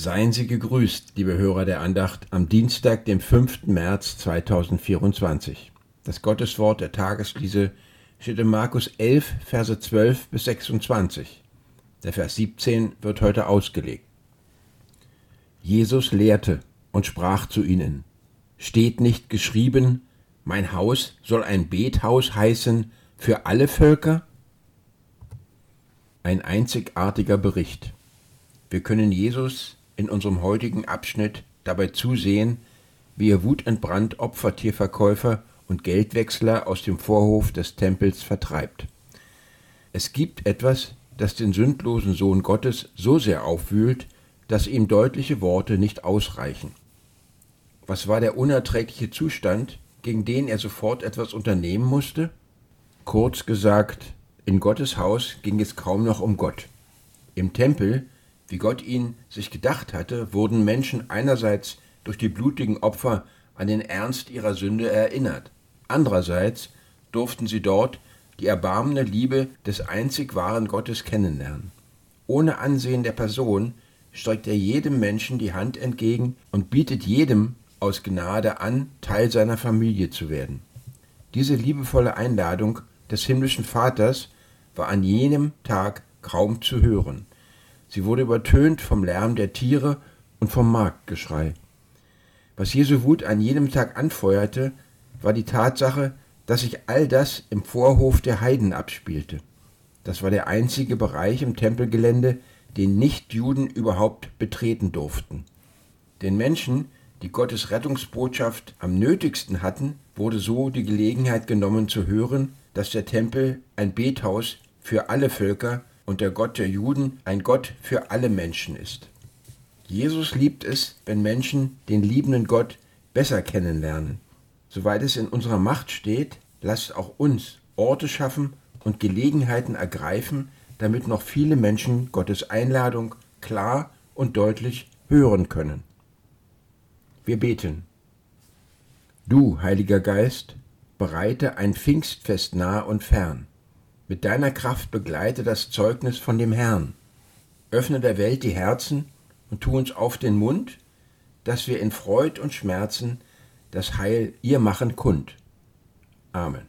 Seien Sie gegrüßt, liebe Hörer der Andacht, am Dienstag, dem 5. März 2024. Das Gotteswort der Tageslese steht in Markus 11, Verse 12 bis 26. Der Vers 17 wird heute ausgelegt. Jesus lehrte und sprach zu ihnen, Steht nicht geschrieben, mein Haus soll ein Bethaus heißen für alle Völker? Ein einzigartiger Bericht. Wir können Jesus in unserem heutigen Abschnitt dabei zusehen, wie er wutentbrannt Opfertierverkäufer und Geldwechsler aus dem Vorhof des Tempels vertreibt. Es gibt etwas, das den sündlosen Sohn Gottes so sehr aufwühlt, dass ihm deutliche Worte nicht ausreichen. Was war der unerträgliche Zustand, gegen den er sofort etwas unternehmen musste? Kurz gesagt, in Gottes Haus ging es kaum noch um Gott. Im Tempel wie Gott ihn sich gedacht hatte, wurden Menschen einerseits durch die blutigen Opfer an den Ernst ihrer Sünde erinnert, andererseits durften sie dort die erbarmende Liebe des einzig wahren Gottes kennenlernen. Ohne Ansehen der Person streckt er jedem Menschen die Hand entgegen und bietet jedem aus Gnade an, Teil seiner Familie zu werden. Diese liebevolle Einladung des himmlischen Vaters war an jenem Tag kaum zu hören. Sie wurde übertönt vom Lärm der Tiere und vom Marktgeschrei. Was Jesu Wut an jedem Tag anfeuerte, war die Tatsache, dass sich all das im Vorhof der Heiden abspielte. Das war der einzige Bereich im Tempelgelände, den Nichtjuden überhaupt betreten durften. Den Menschen, die Gottes Rettungsbotschaft am nötigsten hatten, wurde so die Gelegenheit genommen zu hören, dass der Tempel ein Bethaus für alle Völker und der Gott der Juden ein Gott für alle Menschen ist. Jesus liebt es, wenn Menschen den liebenden Gott besser kennenlernen. Soweit es in unserer Macht steht, lasst auch uns Orte schaffen und Gelegenheiten ergreifen, damit noch viele Menschen Gottes Einladung klar und deutlich hören können. Wir beten. Du, Heiliger Geist, bereite ein Pfingstfest nah und fern. Mit deiner Kraft begleite das Zeugnis von dem Herrn. Öffne der Welt die Herzen und tu uns auf den Mund, dass wir in Freud und Schmerzen das Heil ihr machen kund. Amen.